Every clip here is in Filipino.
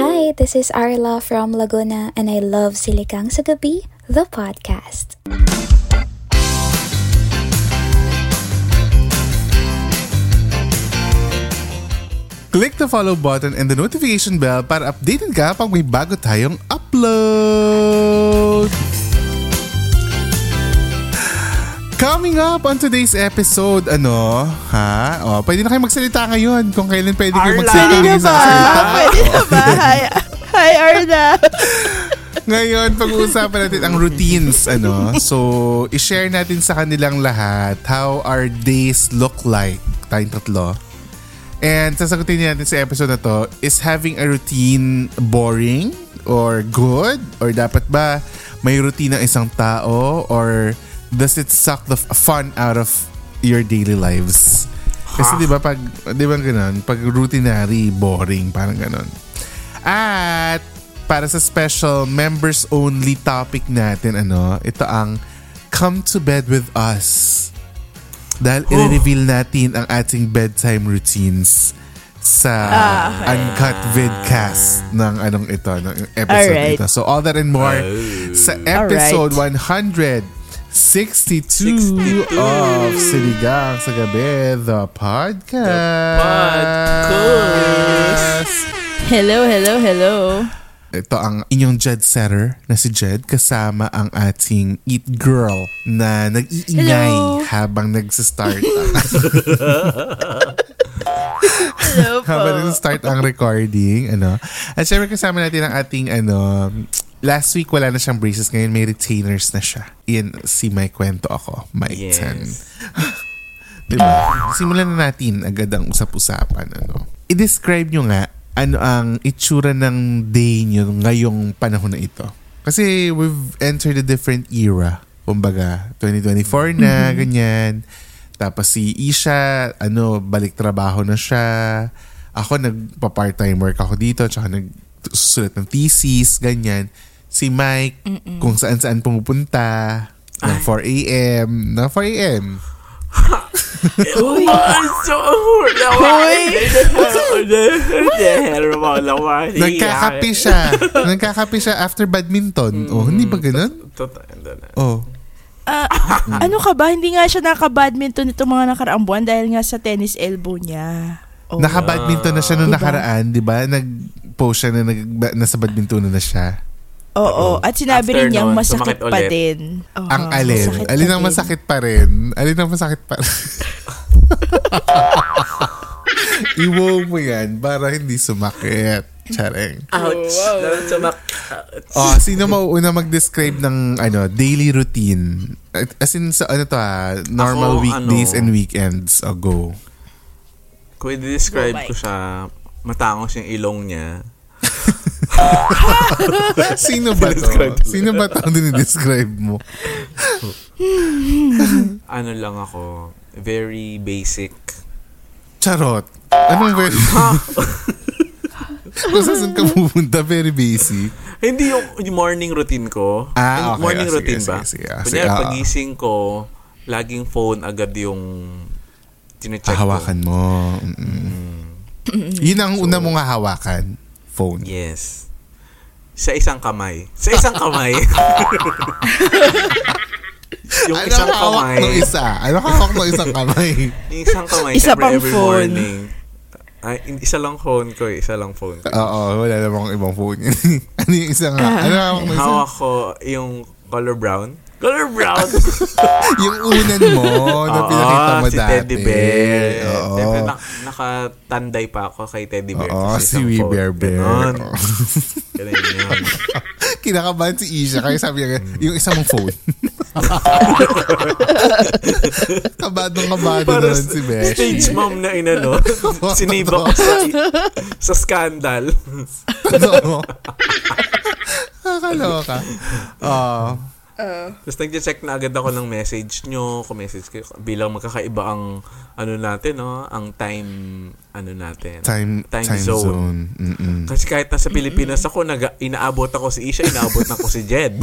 Hi, this is Arla from Laguna, and I love Silikang sa Gabi, the podcast. Click the follow button and the notification bell para updated ka pag may bago tayong upload. Coming up on today's episode, ano, ha? O, pwede na kayo magsalita ngayon kung kailan pwede kayo Arla. magsalita. Pwede na ba? Pwede na ba? Hi, hi Arna. Ngayon, pag-uusapan natin ang routines, ano. So, i-share natin sa kanilang lahat how our days look like. Tayong tatlo. And sasagutin natin sa episode na to, is having a routine boring or good? Or dapat ba may routine ng isang tao? Or does it suck the fun out of your daily lives? Kasi di ba pag, di ba ganun? Pag routinary, boring, parang ganun. At para sa special members only topic natin, ano, ito ang Come to Bed with Us. Dahil Oh. i-reveal natin ang ating bedtime routines sa Ah, uncut vidcast ng anong ito, ng episode Alright. ito. So all that and more sa episode 162 of Siligang sa Gabi, the podcast. Hello, hello, hello. Ito ang inyong Jed setter na si Jed kasama ang ating Eat Girl na nag-iingay Hello. habang nagsistart Hello po. habang nagsistart ang recording. Ano. At syempre kasama natin ang ating ano, last week wala na siyang braces, ngayon may retainers na siya. Yan, si May kwento ako, Mike Yes. 10. diba? Simulan na natin agad ang usap-usapan. Ano. I-describe nyo nga ano ang itsura ng day nyo ngayong panahon na ito. Kasi we've entered a different era. Kumbaga, 2024 na, ganyan. Tapos si Isha, ano, balik trabaho na siya. Ako, nagpa-part-time work ako dito, tsaka nagsusulat ng thesis, ganyan. Si Mike, kung saan-saan pumupunta, ng 4 a.m. ng 4 a.m. Uy! So, Nagkakape siya. Nagkakape siya after badminton. Oh, hindi ba ganun? Oh. Ah, ano ka ba? Hindi nga siya naka-badminton itong mga nakaraang buwan dahil nga sa tennis elbow niya. Oh. Naka-badminton na siya nung Diba? nakaraan, di ba? Nag-post siya na nag, ba- nasa badminton na siya. Oo. At sinabi rin niyang masakit pa ulit. din. Oo, ang alin? masakit Alin ang masakit pa rin? Alin ang masakit pa rin? Iwo mo yan para hindi sumakit. Chareng. Ouch! Dapat sumak... Oh, sino mauuna mag-describe ng ano daily routine? As in sa ano to ah, normal Ako, weekdays ano, and weekends. Oh, go. Kung i-describe Go, ko siya, matangos yung ilong niya. Sino ba to? Sino ba to ang dinidescribe mo? Ano lang ako, very basic. Charot. Anong very... Kung saan ka pupunta, very basic. Hindi yung, yung morning routine ko. Ah, Yung okay. Morning Ah, sige, routine ba? sige, sige. Ah, sige, Kunyari, ah, ah. pagising ko, laging phone agad yung tinecheck Hawakan ko. mo. Mm-mm. Yun ang una mong hawakan. Phone. Yes. Sa isang kamay. Sa isang kamay. yung Ano isang kamay. ng isa? Ano hawak ng isang kamay? Yung isang kamay. Isa pang every phone. morning. Ay, isa lang phone ko eh. Isa lang phone ko. Oo, wala namang ibang phone. ano yung isa nga? Ano hawak isa? Hawak ko yung color brown. Color brown. yung unan mo na Oo, pinakita mo si dati. Teddy Bear. Oo. Siyempre, nak- nakatanday pa ako kay Teddy Bear. Oo, si phone. Bear Bear. Ganon. Ganun yun. Kinakabahan si Isha kaya sabi niya, yung isa mong phone. kabadong kabado Para naman si Besh. stage mom na inano. Siniba ko sa, sa scandal. Totoo. Nakakaloka. Oo. Tapos nag-check na agad ako ng message nyo, kung message kayo, bilang magkakaiba ang ano natin, no? Ang time, ano natin. Time, Time time, zone. zone. Mm-mm. Kasi kahit nasa Pilipinas ako, nag inaabot ako si Isha, inaabot na ko si Jed.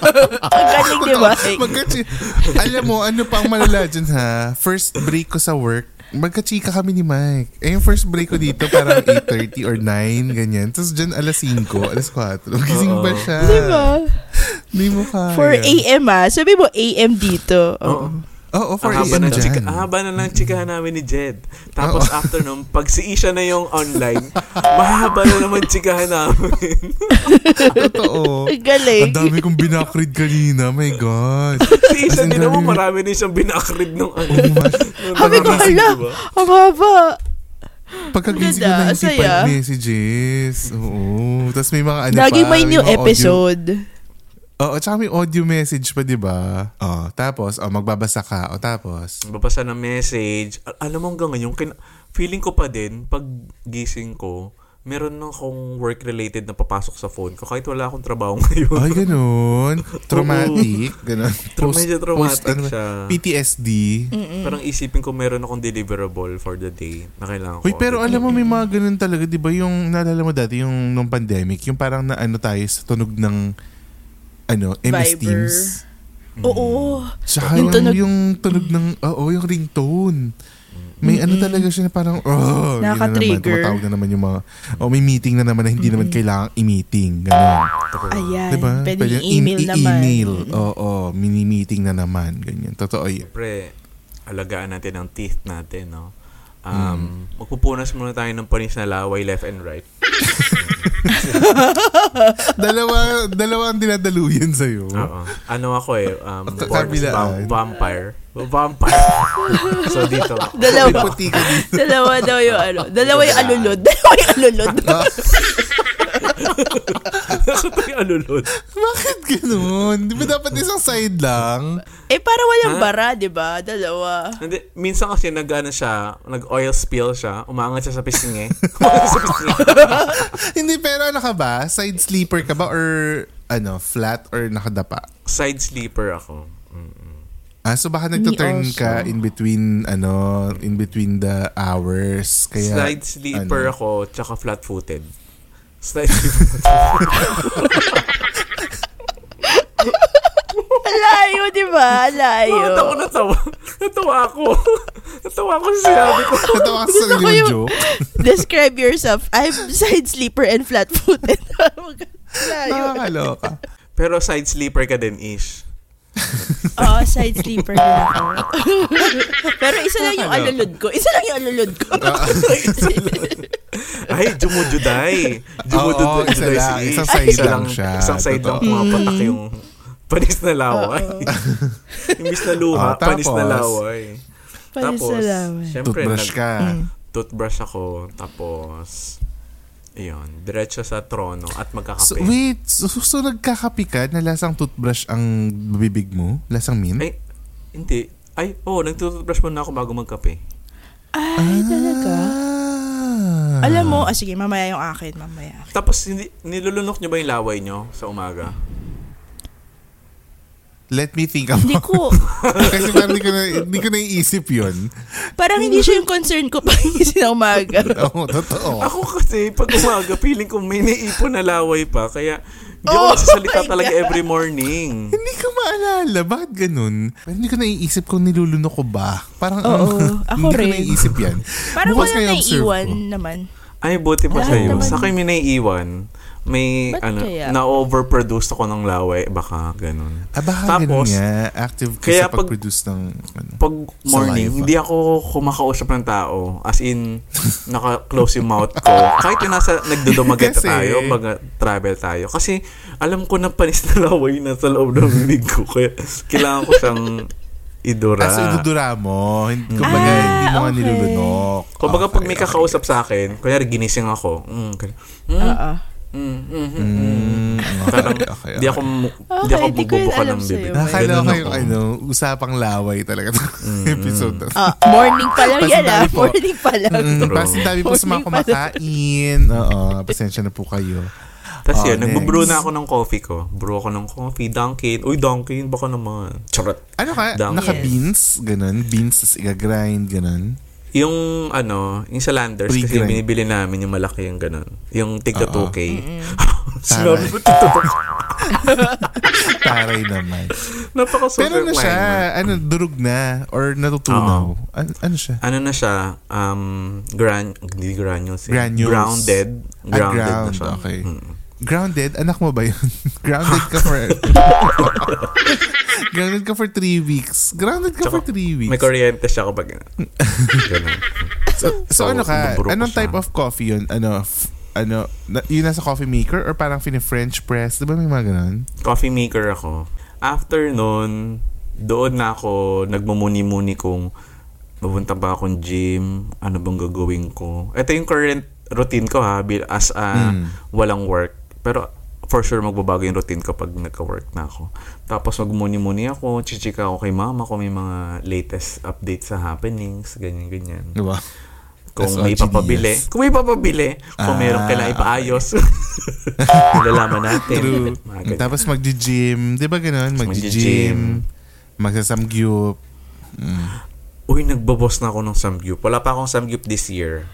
Ang galing, di ba? Magkachi- Alam mo, ano pang malala dyan ha? First break ko sa work, magkachika kami ni Mike. Eh, yung first break ko dito, parang 8.30 or 9, ganyan. Tapos dyan, alas 5, alas 4. Gising ba siya? Di ba? Hindi mo kaya. 4 a.m. ah. Sabi mo AM dito. Oo. Oo, Ang 4 haba, a.m. ng chika, dyan. ang haba na ng chikahan namin ni Jed. Tapos after nung, pag si Isha na yung online, mahaba na naman chikahan namin. Totoo. Ang galing. Ang dami kong binakrid kanina. My God. si Isha din naman, marami din siyang binakrid nung ano. Oh my nung Sabi ko, hala, diba? ang haba. Pagkagising ko Ganda, 95 saya. messages. Oo. Tapos may mga ano Laging pa, may new mga audio- Oo, tsaka may audio message pa, di ba? Oh, tapos, oh, magbabasa ka. O tapos, Babasa ng message. Al- alam mo hanggang ngayon, kin- feeling ko pa din, pag gising ko, meron na akong work-related na papasok sa phone ko kahit wala akong trabaho ngayon. ay, ganun. Traumatic. Ganun. Tra- medyo traumatic ano, siya. PTSD. Parang isipin ko meron akong deliverable for the day na kailangan Uy, ko. pero alam mo, may mga ganun talaga, di ba? Yung, naalala mo dati, yung nung pandemic, yung parang na ano tayo sa tunog ng, ano, MS Viber. Teams. Oo. Tsaka Yung yung, tunog- yung tunog ng, oo, yung ringtone. May ano talaga siya na parang, oh, yun na naman, Nakaka-trigger. na naman yung mga, oh, may meeting na naman na hindi naman kailangang i-meeting. Ganun. Ayan. Diba? Pwede Pwede i- naman. i-email. Oo, mini-meeting na naman. Ganyan. Totoo yun. Siyempre, alagaan natin ang teeth natin, no? Um, Hmm. Magpupunas muna tayo ng panis na laway left and right. dalawa, dalawa ang dinadaluyan sa'yo. Oo. Ano ako eh, um, Ka- born as kabilaan. vam- vampire. Vampire. so dito. May Dalawa. puti ka dito. Dalawa daw yung ano. Dalawa yung alulod. Dalawa yung alulod. Ito yung alulod. Bakit ganun? Di ba dapat isang side lang? eh, para walang Ha? bara, di ba? Dalawa. Hindi, minsan kasi nag ano siya, nag-oil spill siya, umangat siya sa pisngi. Umangat sa pisngi. Hindi, pero ano ka ba? Side sleeper ka ba or ano, flat or nakadapa? Side sleeper ako. Ah, so baka nagto-turn ka in between ano, in between the hours. Kaya Side sleeper ano? ako, tsaka flat-footed. Side sleeper. Alayo, di ba? Alayo. Bakit ako natawa? Natawa ako. natawa ako sa sinabi ko. Natawa ka sa sarili yung- joke. Describe yourself. I'm side sleeper and flat-footed. Alayo. Nakakaloka. Pero side sleeper ka din, Ish. Oo, side sleeper din ako. Pero isa lang yung alulod ko. Isa lang yung alulod ko. Ay, jumujuday. Oo, isa lang. Isang side lang siya. Isang side lang pumapatak yung panis na laway. Imbis na luha, Oh, panis na laway. Panis Tapos, na laway. syempre, Toothbrush ka. toothbrush ako. Tapos, ayun, diretso sa trono at magkakape. So, wait, so, so nagkakapi ka na lasang toothbrush ang bibig mo? Lasang mint? Ay, hindi. Ay, oo, oh, nagtutoothbrush muna ako bago magkape. Ay, talaga? Ah. Alam mo, ah, sige, mamaya yung akin, mamaya. Tapos, hindi, nilulunok nyo ba yung laway nyo sa umaga? Let me think about Hindi ko, Kasi parang hindi ko, na, hindi ko naiisip yun. parang hindi siya yung concern ko pag gising na umaga. Oo, totoo. Ako kasi, pag umaga, feeling ko may naipon na laway pa. Kaya, hindi Oh ako nagsasalita my talaga God. every morning. Hindi ko maalala. Bakit ganun? Parang hindi ko naiisip kung nilulunok ko ba. Parang Oo, ako hindi ko rin. naiisip yan. Parang Bukas wala kaya na observe iwan ko. naman. Ay, buti pa Lahat sa'yo. naman- Sa akin may naiiwan. May, Ba't ano, kaya? na-overproduce ako ng laway. Baka, ganun. Ah, baka ganun Tapos, nga. Active ka kaya sa pag- pag-produce ng... Ano. Pag morning, Saliva. hindi ako kumakausap ng tao. As in, naka-close yung mouth ko. Kahit yung nasa nagdudumagat Kasi- tayo, mag travel tayo. Kasi, alam ko na panis na laway na sa loob ng bibig ko. Kaya, kailangan ko siyang idura. Ah, so idudura mo. Hindi- Kumbaga, Ah, hindi mo nga okay. nilulunok. Kumbaga, pag Okay, may okay. kakausap sa akin, kunyari ginising ako, mm, mm, Oo. Mm, mm, mm, mm. Mm, Parang, okay, okay, di ako, mu- di ako Okay, di bububuka ng bibig. Nakakala ko yung ano, usapang laway talaga. episode na. Ah, morning pa lang yan ah. Morning pa lang. Mm, True. pasintabi po sa mga kumakain. Oo, pasensya na po kayo. Tapos Oh, yun, nagbubrew na ako ng coffee ko. Brew ako ng coffee, Dunkin. Uy, Dunkin, baka naman. Charot. Ano ka? Down. Naka-beans? Ganun? Beans, tas i-grind, ganun? Yung, ano, yung sa Landers, kasi Pre-grind. binibili namin yung malaki yung ganun. Yung tigta Oo. 2K. Sinabi tigta 2K. Taray naman. Napaka-super Pero ano siya? Ano, durug na? Or natutunaw? Ano, ano siya? Ano na siya? Um, gran, hindi granules. eh. Granules. Grounded. Ah, Grounded na ground, siya. okay. Mm. Grounded? Anak mo ba yun? Grounded ka for... Grounded ka for three weeks. Grounded ka for Tsaka, three weeks. May kuryente siya kapag. So, so, So, ano ka? Anong siya. type of coffee yun? Ano, f- ano, na, yun nasa coffee maker or parang fini-french press? Di ba may mga ganun? coffee maker ako. After nun, doon na ako nagmumuni-muni kung pupunta ba akong gym, ano bang gagawin ko. Ito yung current routine ko ha, as a Mm. walang work. Pero for sure magbabago yung routine ko pag nagka-work na ako. Tapos magmuni-muni ako, chichika ako kay mama kung may mga latest updates sa happenings, ganyan-ganyan. Di ba? Kung may papabili. Kung may papabili. Kung Ah, meron kailangan ipaayos. Nilalaman natin. True. Tapos magji-gym. Di ba ganun? Magji-gym. Magsasamgyup. Uy, nagbabos na ako ng samgyup. Wala pa akong samgyup this year.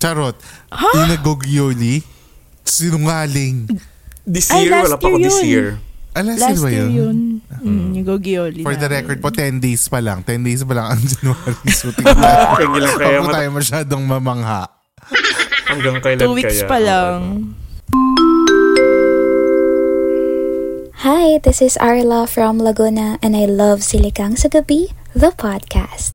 Charot. Yung nag-gogyoli. Sinungaling. This Ay, year, last wala pa ako year this yun. year. Alas Last ba year yun? yun. Mm, yung Gogioli. For the record po, 10 days pa lang. 10 days pa lang ang January. So, tingnan. Kaya lang kaya, Huwag po mat- tayo masyadong mamangha. hanggang kailan Two weeks kaya. pa ako, lang. ano. Hi, this is Arla from Laguna, and I love Silikang sa Gabi, the podcast.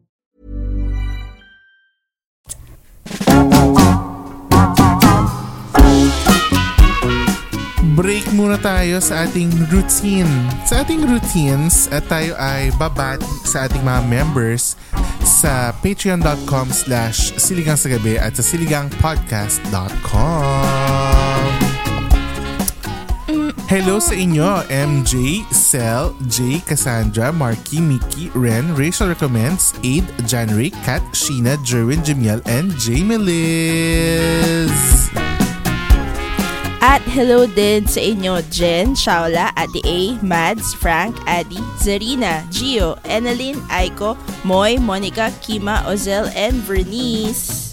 Break muna tayo sa ating routine. Sa ating routines, at tayo ay babati sa ating mga members sa patreon.com slash siligang sa gabi at sa siligangpodcast.com Hello sa inyo, MJ, Cel, J, Cassandra, Marky, Mickey, Ren, Rachel Recommends, Aid, Janry, Kat, Sheena, Jerwin, Jamiel, and Jamie Liz. At hello din sa inyo, Jen, Shaula, Ate A, Mads, Frank, Adi, Zarina, Gio, Enalyn, Aiko, Moy, Monica, Kima, Ozel, and Vernice.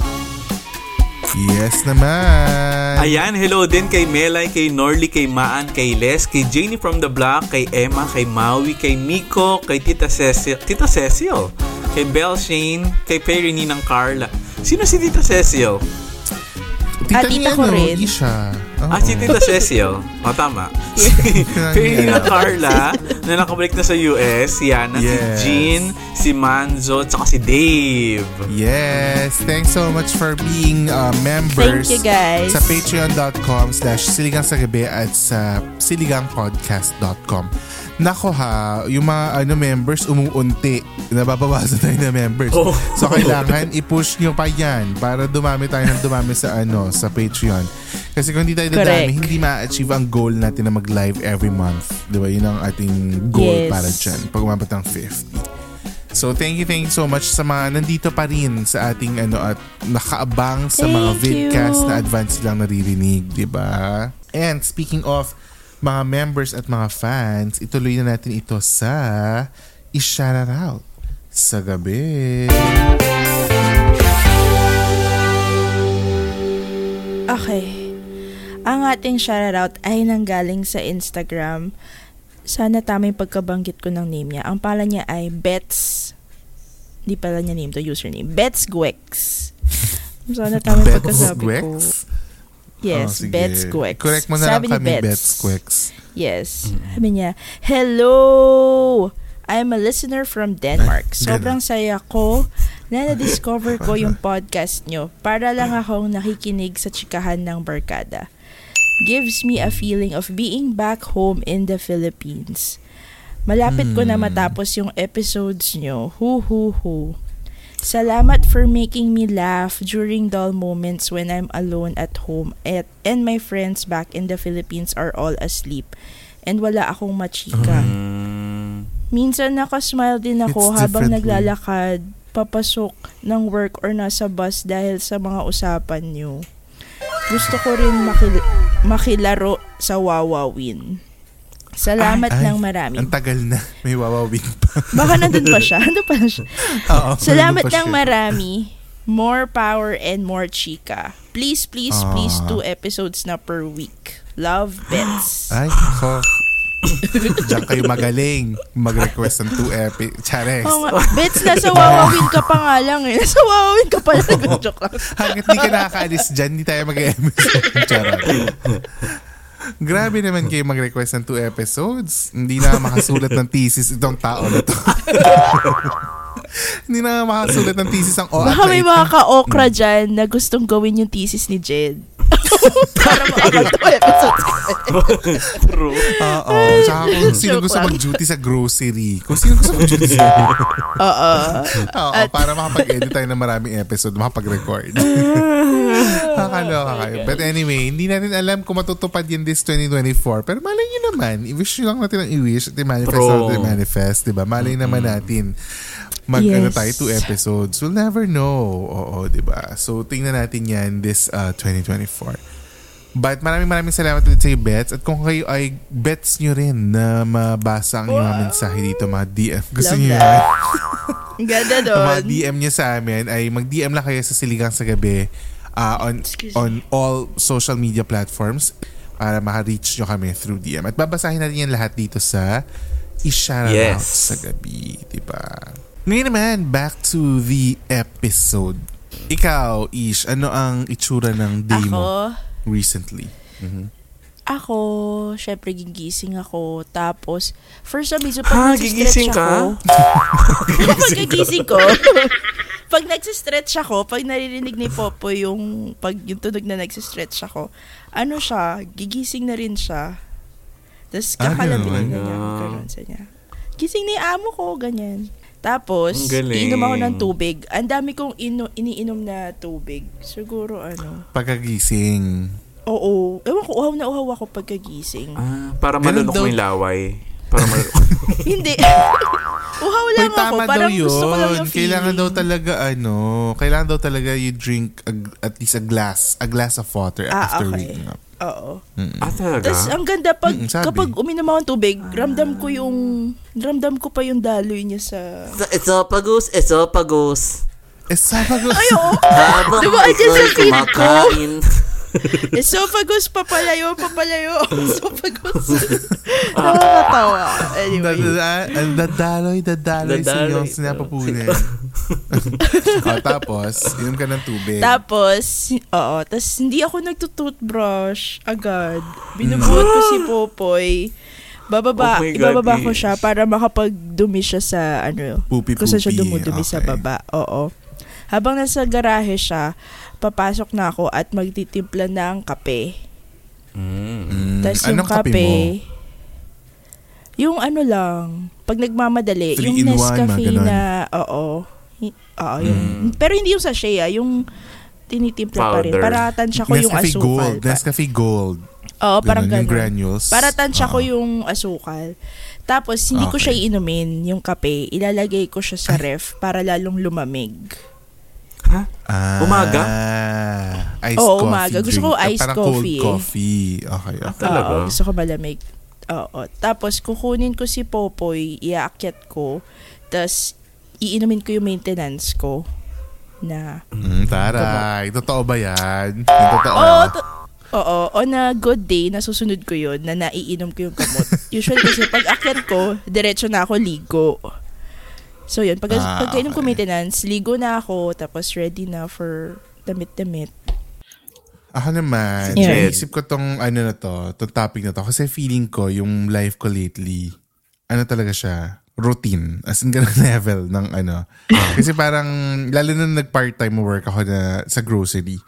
Yes naman. Ayan, hello din kay Melay, kay Norly, kay Maan, kay Les, kay Janie from the Block, kay Emma, kay Maui, kay Miko, kay Tita Cecil, Tita Cecil, kay Belle Shane, kay Perry Ninang Carla. Sino si Tita Cecil? Tita Ah, ni tita ko ano, rin. Isha. Oo. Ah, si Tita Cecil. O, tama. Si Perry Ninang Carla, na nakabalik na sa US. Si Yana, Yes. si Jean, si Manzo, tsaka si Dave. Yes, thanks so much for being uh, members Thank you, guys. sa patreon.com slash siligang sa gabi at sa siligangpodcast.com. Nako ha, yung mga ano members umuunti. Nababawasan tayo na members. Oh. So kailangan i-push nyo pa yan para dumami tayo ng dumami sa ano sa Patreon. Kasi kung hindi tayo dadami, Correct. hindi ma-achieve ang goal natin na mag-live every month. Di ba? Yun ang ating goal Yes. para dyan. Pag umabot ng 50. So thank you, thank you so much sa mga nandito pa rin sa ating ano at nakaabang sa mga Thank you. vidcast na advance silang naririnig, di ba? And speaking of mga members at mga fans, ituloy na natin ito sa i-shout out sa gabi. Okay. Ang ating shoutout ay nanggaling sa Instagram. Sana tama yung pagkabanggit ko ng name niya. Ang pala niya ay Bets. Hindi pala niya name to username. Bets Gwex. Sana tama yung pagkasabi ko. Yes, Oh. Bets Gwex. Correct mo na Sabi lang kami, Bets. Bets Gwex. Yes. Sabi niya, Hello! I'm a listener from Denmark. Ay, Sobrang saya ko na na-discover ko yung podcast nyo para lang akong nakikinig sa chikahan ng barkada. Gives me a feeling of being back home in the Philippines. Malapit ko na matapos yung episodes nyo. Hu hu hu. Salamat for making me laugh during dull moments when I'm alone at home at, and my friends back in the Philippines are all asleep and wala akong machika. Mm, Minsan nakasmile din ako It's habang naglalakad, papasok ng work or nasa bus dahil sa mga usapan nyo. Gusto ko rin makil- makilaro sa Wawawin. Salamat Ay, ay, ng marami. Ang tagal na. May wawawin pa. Baka nandun pa siya. Ano pa siya? Oo, Salamat pa ng siya. marami. More power and more chika. Please, please, please, Ah. two episodes na per week. Love, Bets. Ay, ko. Diyan kayo magaling mag-request ng 2 epi. Chares. Oo nga. Bets, nasa wawawin ka pa nga lang eh. Nasa wawawin ka pa lang. Joke lang. Hanggat di ka nakakaalis dyan, hindi tayo mag-episode. Charot. Grabe naman kayo mag-request ng 2 episodes. Hindi na makasulat ng thesis itong tao na to. hindi na makasulat ng thesis ang OAT Baka may mga ka-okra dyan na gustong gawin yung thesis ni Jed. Oo. Tsaka kung sino gusto mag-duty sa grocery. Kung sino gusto mag-duty sa Oo. Oo, para makapag-edit tayo ng maraming episode, makapag-record. Nakakaloka kayo. But anyway, hindi natin alam kung matutupad yan this 2024. Pero malay nyo naman, i-wish nyo lang natin ang i-wish at i-manifest natin i-manifest, di ba? Malay naman natin mag ano Yes. tayo, two episodes. We'll never know. Oo, di ba? So, tingnan natin yan this uh, 2024. But maraming maraming salamat ulit sa iyo, Bets. At kung kayo ay bets nyo rin na mabasa ang inyong mga mensahe dito, mga DM. Gusto Love nyo? Ang ganda Ang mga doon. DM niyo sa amin ay mag-DM lang kayo sa Siligang sa Gabi uh, on Excuse on all social media platforms para maka-reach nyo kami through DM. At babasahin natin yan lahat dito sa i-shout out Yes. sa gabi. Diba? Ngayon naman, back to the episode. Ikaw, Ish, ano ang itsura ng day mo Ako, recently? ako, syempre gigising ako. Tapos, first reason, Ha, pag gigising nagsistretch ka? ako, pag gigising ko, pag nagsistretch ako, pag naririnig ni Popo yung, pag yung tunog na nagsistretch ako, ano siya, gigising na rin siya. Tapos Ah, kakalabing ganun. na niya, Ah. ganun sa niya. Gising na yung amo ko, ganyan. Tapos, inom ako ng tubig. Ang dami kong ino, iniinom na tubig. Siguro, ano, Pagkagising. Oo. Ewan ko, uhaw na uhaw ako pagkagising. Ah, para malunok daw. mo yung laway. Para malunok. Hindi. uhaw lang Pero ako. tama daw Parang yun. gusto ko lang yung Kailangan daw feeling. talaga ano, kailangan daw talaga you drink a- at least a glass, a glass of water Ah, after okay. waking up. Oo. ah, talaga? Tapos ang ganda pag Mm, sabi. kapag uminom ako ng tubig, ramdam ko yung ramdam ko pa yung daloy niya sa Esophagus, esophagus. Eh, sabago. Ay, oo. Habang Diba, sa ikaw feed ko? kumakain. Esophagus, papalayo, papalayo. Esophagus. Nakakatawa. Anyway. Ang dadaloy, dadaloy sa Dadaloy. iyong sinapapunin. o, tapos, inom ka ng tubig. Tapos, oo, tapos hindi ako nagtutoothbrush agad. Binubuhat ko si Popoy. Bababa, Oh God, ibababa ko siya para makapagdumi siya sa ano, Poopy, kung saan siya dumudumi sa Okay. baba. Oo. Habang nasa garahe siya, papasok na ako at magtitimpla ng kape. Mm. Mm, Tapos yung anong kape, kape, mo? yung ano lang, pag nagmamadali, Three yung one, Nescafe na, oo. Oo, yung, pero hindi yung sachet ah, yung tinitimpla pa rin. Powder. Para tansya ko yung Nescafe asukal. Gold. Pa- Nescafe Gold. Oo, parang Ganun, yung granules. Para tansya ko Oo. yung asukal. Tapos, hindi ko siya Okay. iinumin, yung kape. Ilalagay ko siya sa ref para lalong lumamig. Ha? Ah, Umaga? Iced Oo, coffee umaga. Gusto ko drink. iced Parang coffee eh. cold coffee. Okay, okay. Talaga? Oo, gusto ko malamig. Oo. Tapos, kukunin ko si Popoy, iaakyat ko. Tapos, iinumin ko yung maintenance ko. Na, Mm, taray. Totoo ba yan? Yung totoo. Oo, to- oo, on a good day, nasusunod ko yun na naiinom ko yung gamot. Usually kasi pag akyat ko, diretso na ako ligo. So yun, pag, Ah, pagkainom ko okay. maintenance, ligo na ako, tapos ready na for damit-damit. Ako naman, Yeah. naisip ko tong ano na to, tong topic na to. Kasi feeling ko, yung life ko lately, ano talaga siya, routine. As in, ganun level ng ano. Kasi parang, lalo na nag-part-time work ako na sa grocery.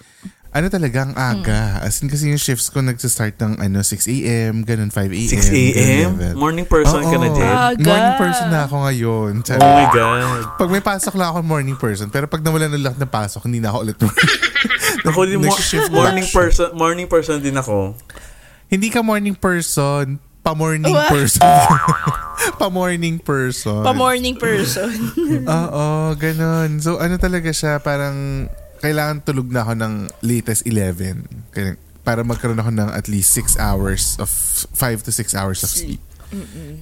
Ano talaga, ang aga. As in, kasi yung shifts ko nagsistart ng ano, 6 a.m., ganun, 5 a.m. 6 a.m.? Morning person ka na, Oo. Jen? Aga. Morning person na ako ngayon. Oh my God. Pag may pasok lang ako morning person, pero pag nawala na lahat ng pasok, hindi na ako ulit. Ako din mo- morning person, morning person din ako. Hindi ka morning person, pa-morning What? person. pa-morning person. Pa-morning person. Oo, ganun. So ano talaga siya, parang kailangan tulog na ako ng latest 11. Kaya, para magkaroon ako ng at least 6 hours of, 5 to 6 hours of sleep.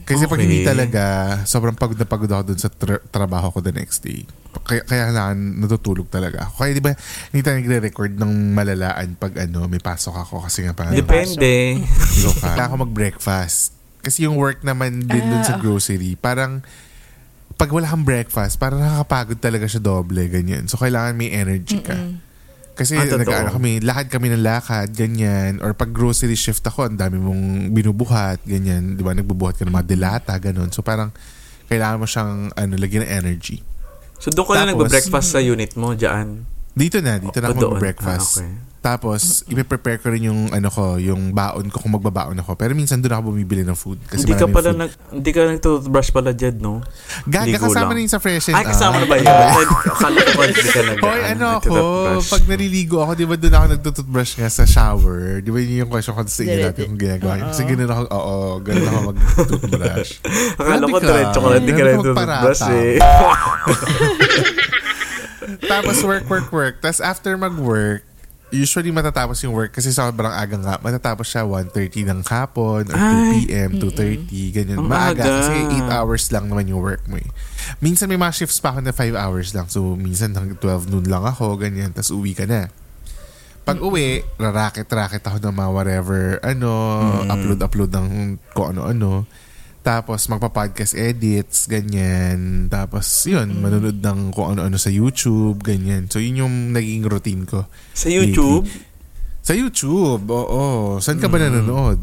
Kasi pag Okay. hindi talaga, sobrang pagod na pagod ako dun sa tra- trabaho ko the next day. Kaya, kaya kailangan natutulog talaga ako. Kaya di ba, hindi tayo nagre-record ng malalaan pag ano, may pasok ako kasi nga parang Depende. Kailangan ko mag-breakfast. Kasi yung work naman din dun sa grocery, parang pag wala kang breakfast, parang nakakapagod talaga siya doble, ganyan. So, kailangan may energy ka. Kasi Ah, nag-ano kami, lakad kami ng lakad, ganyan. Or pag grocery shift ako, ang dami mong binubuhat, ganyan. Di ba? Nagbubuhat ka ng mga dilata, ganun. So, parang kailangan mo siyang ano, lagyan ng energy. So doon ka na Tapos- nagbe-breakfast sa unit mo, dyan. Dito na, dito na O, ako doon. mag-breakfast. Ah, okay. Tapos, ipe-prepare ko rin yung ano ko, yung baon ko kung magbabaon ako. Pero minsan doon ako bumibili ng food. Kasi Hindi ka pala food. nag, hindi ka nag-toothbrush pala, Jed, no? Gaga, kasama yun sa fresh and Ay, kasama na ba yun? Akala ko hindi ka nag Hoy, ano ako, pag naliligo ako, di ba doon ako nagtututbrush nga sa shower? Di ba yun yung question ko sa inyo natin kung ginagawa niyo? Kasi ganun ako, oo, ganun ako mag-toothbrush. Akala ko diretso ka lang, hindi ka nag-toothbrush eh. Tapos work, work, work. Tapos after mag-work, usually matatapos yung work kasi sobrang aga nga. Matatapos siya 1.30 ng hapon or 2 p.m., 2.30, ganyan. Ang Maaga aga. kasi 8 hours lang naman yung work mo eh. Minsan may mga shifts pa ako na 5 hours lang. So minsan hanggang 12 noon lang ako, ganyan. Tapos uwi ka na. Pag uwi, rarakit-rakit ako ng mga whatever, ano, upload-upload ng kung ano-ano. Tapos magpa-podcast edits, ganyan. Tapos yun, manonood ng kung ano-ano sa YouTube, ganyan. So yun yung naging routine ko. Sa YouTube, Sa YouTube, oo. Saan ka ba nanonood?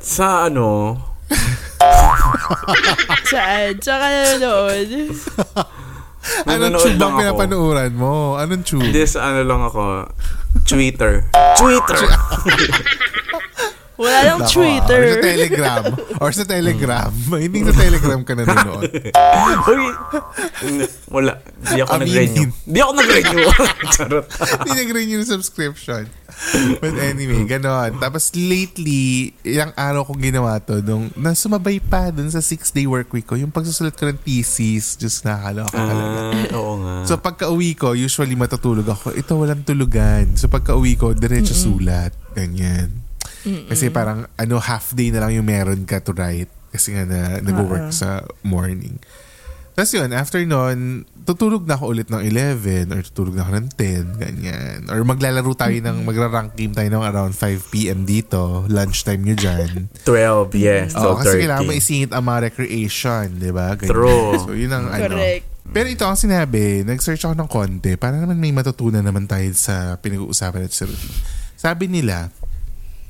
sa ano, Saan? Saan ka nanonood? Anong tube lang ang ako. pinapanuuran mo? Anong tube? Hindi, sa ano lang ako, Twitter. Twitter! Wala lang Nako, Twitter. Or sa Telegram. Or sa Telegram. Hindi sa Telegram ka nanonood. Uy! Wala. Hindi ako nag-renew. Hindi ako nag-renew. Charot. Hindi nag-renew yung subscription. But anyway, ganon. Tapos lately, ilang araw kong ginawa to nung nasumabay pa dun sa six-day work week ko. Yung pagsusulat ko ng thesis, just nakakaloka talaga. Ah, oo nga. So pagka uwi ko, usually matutulog ako. Ito walang tulugan. So pagka uwi ko, diretso sulat. Ganyan. Kasi parang ano half day na lang yung meron ka to write. Kasi nga na nag-work sa morning. Tapos yun, after nun, tutulog na ako ulit ng 11 or tutulog na ako ng 10, ganyan. Or maglalaro tayo ng, magra-rank game tayo ng around 5 p.m. dito. Lunchtime nyo dyan. 12, yes. Oo, kasi kailangan 12.30. maisingit ang mga recreation, di ba? Ganyan. True. So yun ang ano. Correct. Pero ito ang sinabi, nag-search ako ng konti para naman may matutunan naman tayo sa pinag-uusapan at sa routine. Sabi nila,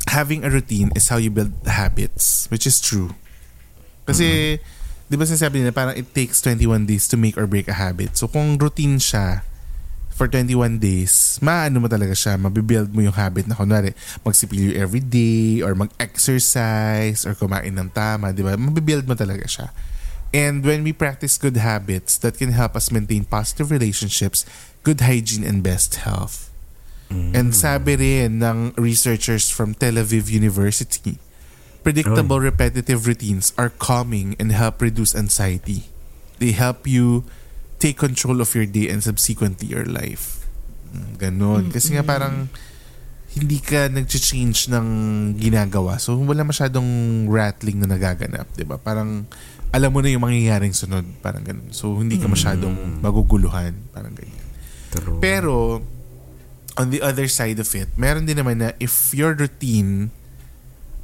having a routine is how you build habits, which is true. Kasi, di ba sinasabi nila, parang it takes 21 days to make or break a habit. So, kung routine siya for 21 days, maano mo talaga siya, mabibuild mo yung habit na kunwari, magsipilyo every day, or mag-exercise, or kumain ng tama, di ba? Mabibuild mo talaga siya. And when we practice good habits that can help us maintain positive relationships, good hygiene, and best health. And sabi rin ng researchers from Tel Aviv University, predictable repetitive routines are calming and help reduce anxiety. They help you take control of your day and subsequently your life. Mm, Ganon. Kasi nga parang hindi ka nag-change ng ginagawa. So, wala masyadong rattling na nagaganap. 'di ba Parang alam mo na yung mangyayaring sunod. Parang ganun. So, hindi ka masyadong maguguluhan. Parang ganyan. True. Pero, on the other side of it, meron din naman na if your routine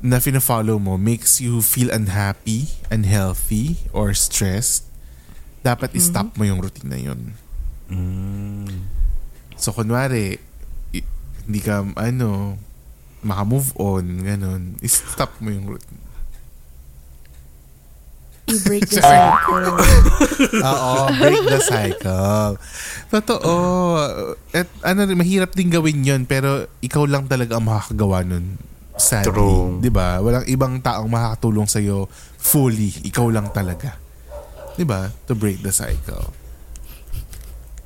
na fina-follow mo makes you feel unhappy, unhealthy, or stressed, dapat i-stop mo yung routine na yun. So, kunwari, hindi ka, ano, maka-move on, ganun, i-stop mo yung routine. I-break the cycle. Oo, break the cycle. Totoo. At ano, rin, mahirap din gawin yon pero ikaw lang talaga ang makakagawa nun. Sadly. True. Di ba? Walang ibang taong makakatulong sa'yo fully. Ikaw lang talaga. Di ba? To break the cycle.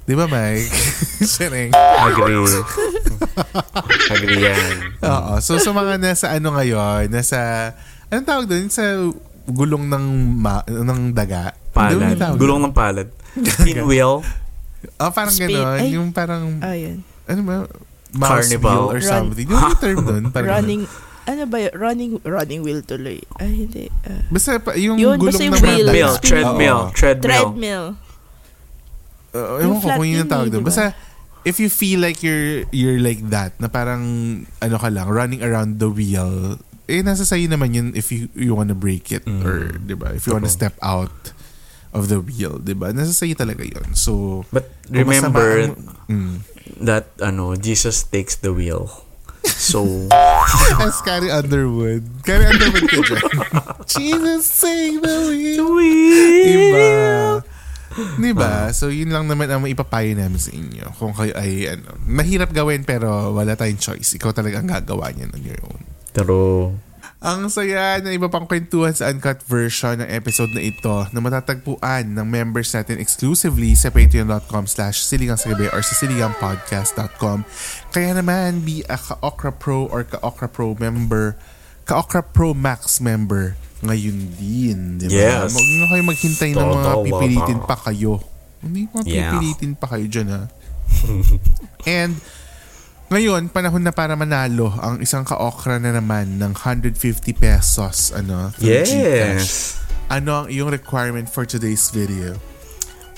Di ba, Mike? Shereng. Agree. Agree yan. Oo. So, sa mga nasa ano ngayon, nasa, anong tawag doon? Sa gulong ng, ma, ng daga. Palad. Gulong ng palad. Pinwheel. Oh, parang Spin- gano'n. ay. Yung parang, Ah, yun. ano ba? Mouse Carnival. wheel or Run- something. Yung may term doon. Parang running, ano ba yun? Running, running wheel tuloy. Ay, hindi. ah. Basta pa, yung Yun, gulong basta yung ng wheel. daga. Treadmill. Spin- Treadmill. Oo. Treadmill. treadmill. Uh, Yung ewan ko flat kung yun yun yung tawag eh, doon. di ba? Basta, if you feel like you're you're like that, na parang, ano ka lang, running around the wheel, eh, nasa sa'yo naman yun if you, you wanna break it. Mm. Or, di ba? If you wanna step out of the wheel, di ba? Nasa sa'yo talaga yun. So, But remember ang- mm. that ano Jesus takes the wheel. So, As Carrie Underwood. Carrie Underwood ka dyan. Jesus, save the wheel. Diba? Diba? So, yun lang naman ang maipapayo namin sa inyo. Kung kayo ay, ano, mahirap gawin pero wala tayong choice. Ikaw talaga ang gagawa niyan on your own. Pero Ang saya na iba pang kwentuhan sa uncut version ng episode na ito na matatagpuan ng members natin exclusively sa patreon.com slash siligangsagabi or sa siligangpodcast.com. Kaya naman, be a Ka-Okra Pro or Ka-Okra Pro member, Ka-Okra Pro Max member ngayon din. Di ba? Yes. Huwag na kayo maghintay ng mga pipilitin pa kayo. Hindi mga pipilitin pa kayo dyan ha. And ngayon, panahon na para manalo ang isang ka-okra na naman ng 150 pesos ano, through Gcash. yes. Ano ang iyong requirement for today's video?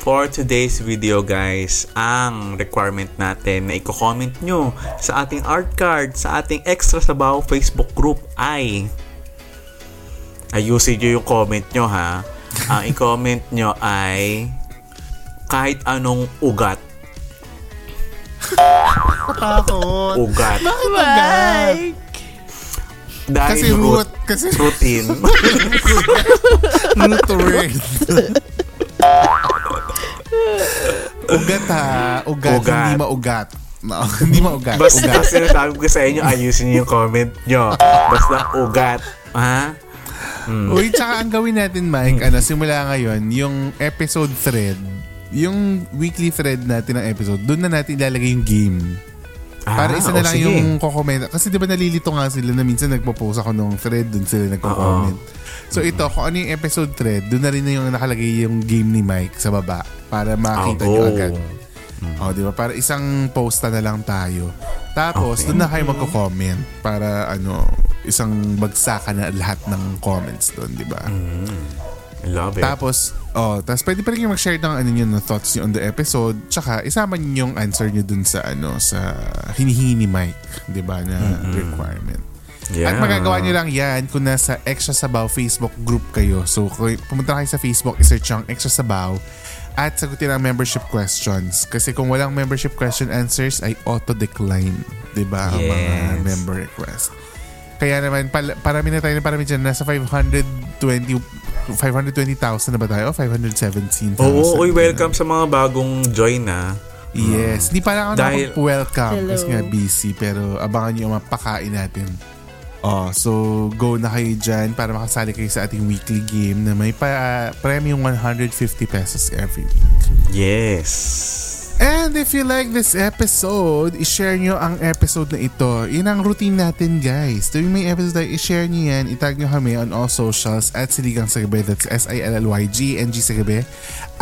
For today's video guys, ang requirement natin na i-comment nyo sa ating art card, sa ating Extra Sabaw Facebook group ay ayusin nyo yung comment nyo ha. Ang i-comment nyo ay kahit anong ugat. Takot. Ugat. Mike! Dahil Kasi root. Kasi routine. root word. ugat ha. Ugat. Ugat. Hindi maugat. No, hindi maugat. Basta ugat. sinasabi ko sa inyo, ayusin nyo yung comment nyo. Basta ugat. Ha? Uy, tsaka ang gawin natin, Mike, ano, simula ngayon, yung episode thread, yung weekly thread natin ng episode, doon na natin ilalagay yung game. Para Ah, isa na o lang sige. yung kukomment. Kasi di ba nalilito nga sila na minsan nagpo-post ako ng thread, doon sila nagko-comment. So ito, kung ano yung episode thread, doon na rin na yung nakalagay yung game ni Mike sa baba para makita Oh, nyo agad. O, di ba? Para isang posta na lang tayo. Tapos, Okay. doon na kayo magko-comment para ano, isang bagsakan na lahat ng comments doon, di ba? I love it. Tapos, oh, tapos pwede pa rin yung mag-share ng ano nyo, ng thoughts nyo on the episode. Tsaka, isama nyo yung answer nyo dun sa, ano, sa hinihingi ni Mike, di ba, na requirement. yeah. At magagawa nyo lang yan kung nasa Extra Sabaw Facebook group kayo. So, kung pumunta kayo sa Facebook, isearch yung Extra Sabaw at sagutin ang membership questions. Kasi kung walang membership question answers, ay auto-decline. Di ba? Ang mga Yes. member request. Kaya naman, pal- parami na tayo, parami dyan. Nasa 520 520,000 na ba tayo? 517,000. Oo, oy, welcome sa mga bagong join na. Yes. Hindi pa lang ako Dahil- welcome Hello. kasi nga busy pero abangan nyo yung mapakain natin. Oh, so go na kayo dyan para makasali kayo sa ating weekly game na may pa, premium 150 pesos every week. Yes. And if you like this episode, i-share nyo ang episode na ito. Yun ang routine natin guys. Tuwing may episode tayo, i-share nyo yan. Itag nyo kami on all socials at Siligang sa Gabi. That's S-I-L-L-Y-G-N-G sa Gabi.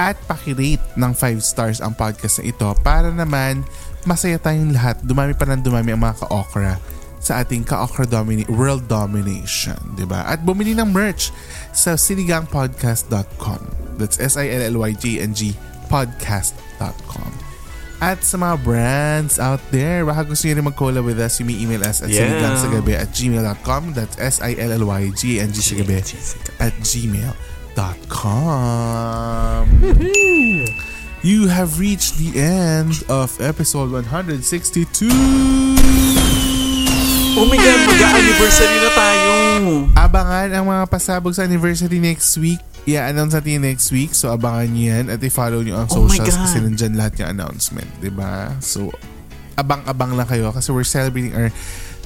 At pakirate ng 5 stars ang podcast na ito para naman masaya tayong lahat. Dumami pa ng dumami ang mga ka-okra sa ating ka-okra domini- world domination. ba? At bumili ng merch sa siligangpodcast.com. That's S-I-L-L-Y-G-N-G podcast.com. At sa mga brands out there, baka gusto nyo rin mag-collab with us, you may email us at Yeah. siligangsagabi at gmail.com. That's S-I-L-L-Y-G-N-G sa gabi at gmail.com. You have reached the end of episode 162. Oh my God, mag-anniversary na tayo. Abangan ang mga pasabog sa anniversary next week. I-announce natin next week. So, abangan nyo yan at i-follow nyo ang Oh socials kasi nandyan lahat yung announcement. 'di ba So, abang-abang lang kayo kasi we're celebrating our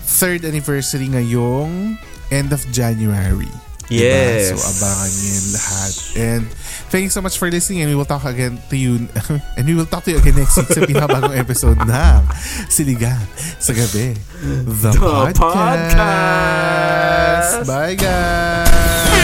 third anniversary ngayong end of January. Yes. So, abangan nyo yan lahat. And thank you so much for listening and we will talk again to you and we will talk to you again next week sa pinakabagong episode ng Siligan sa Gabi. The, The podcast. podcast. Bye guys!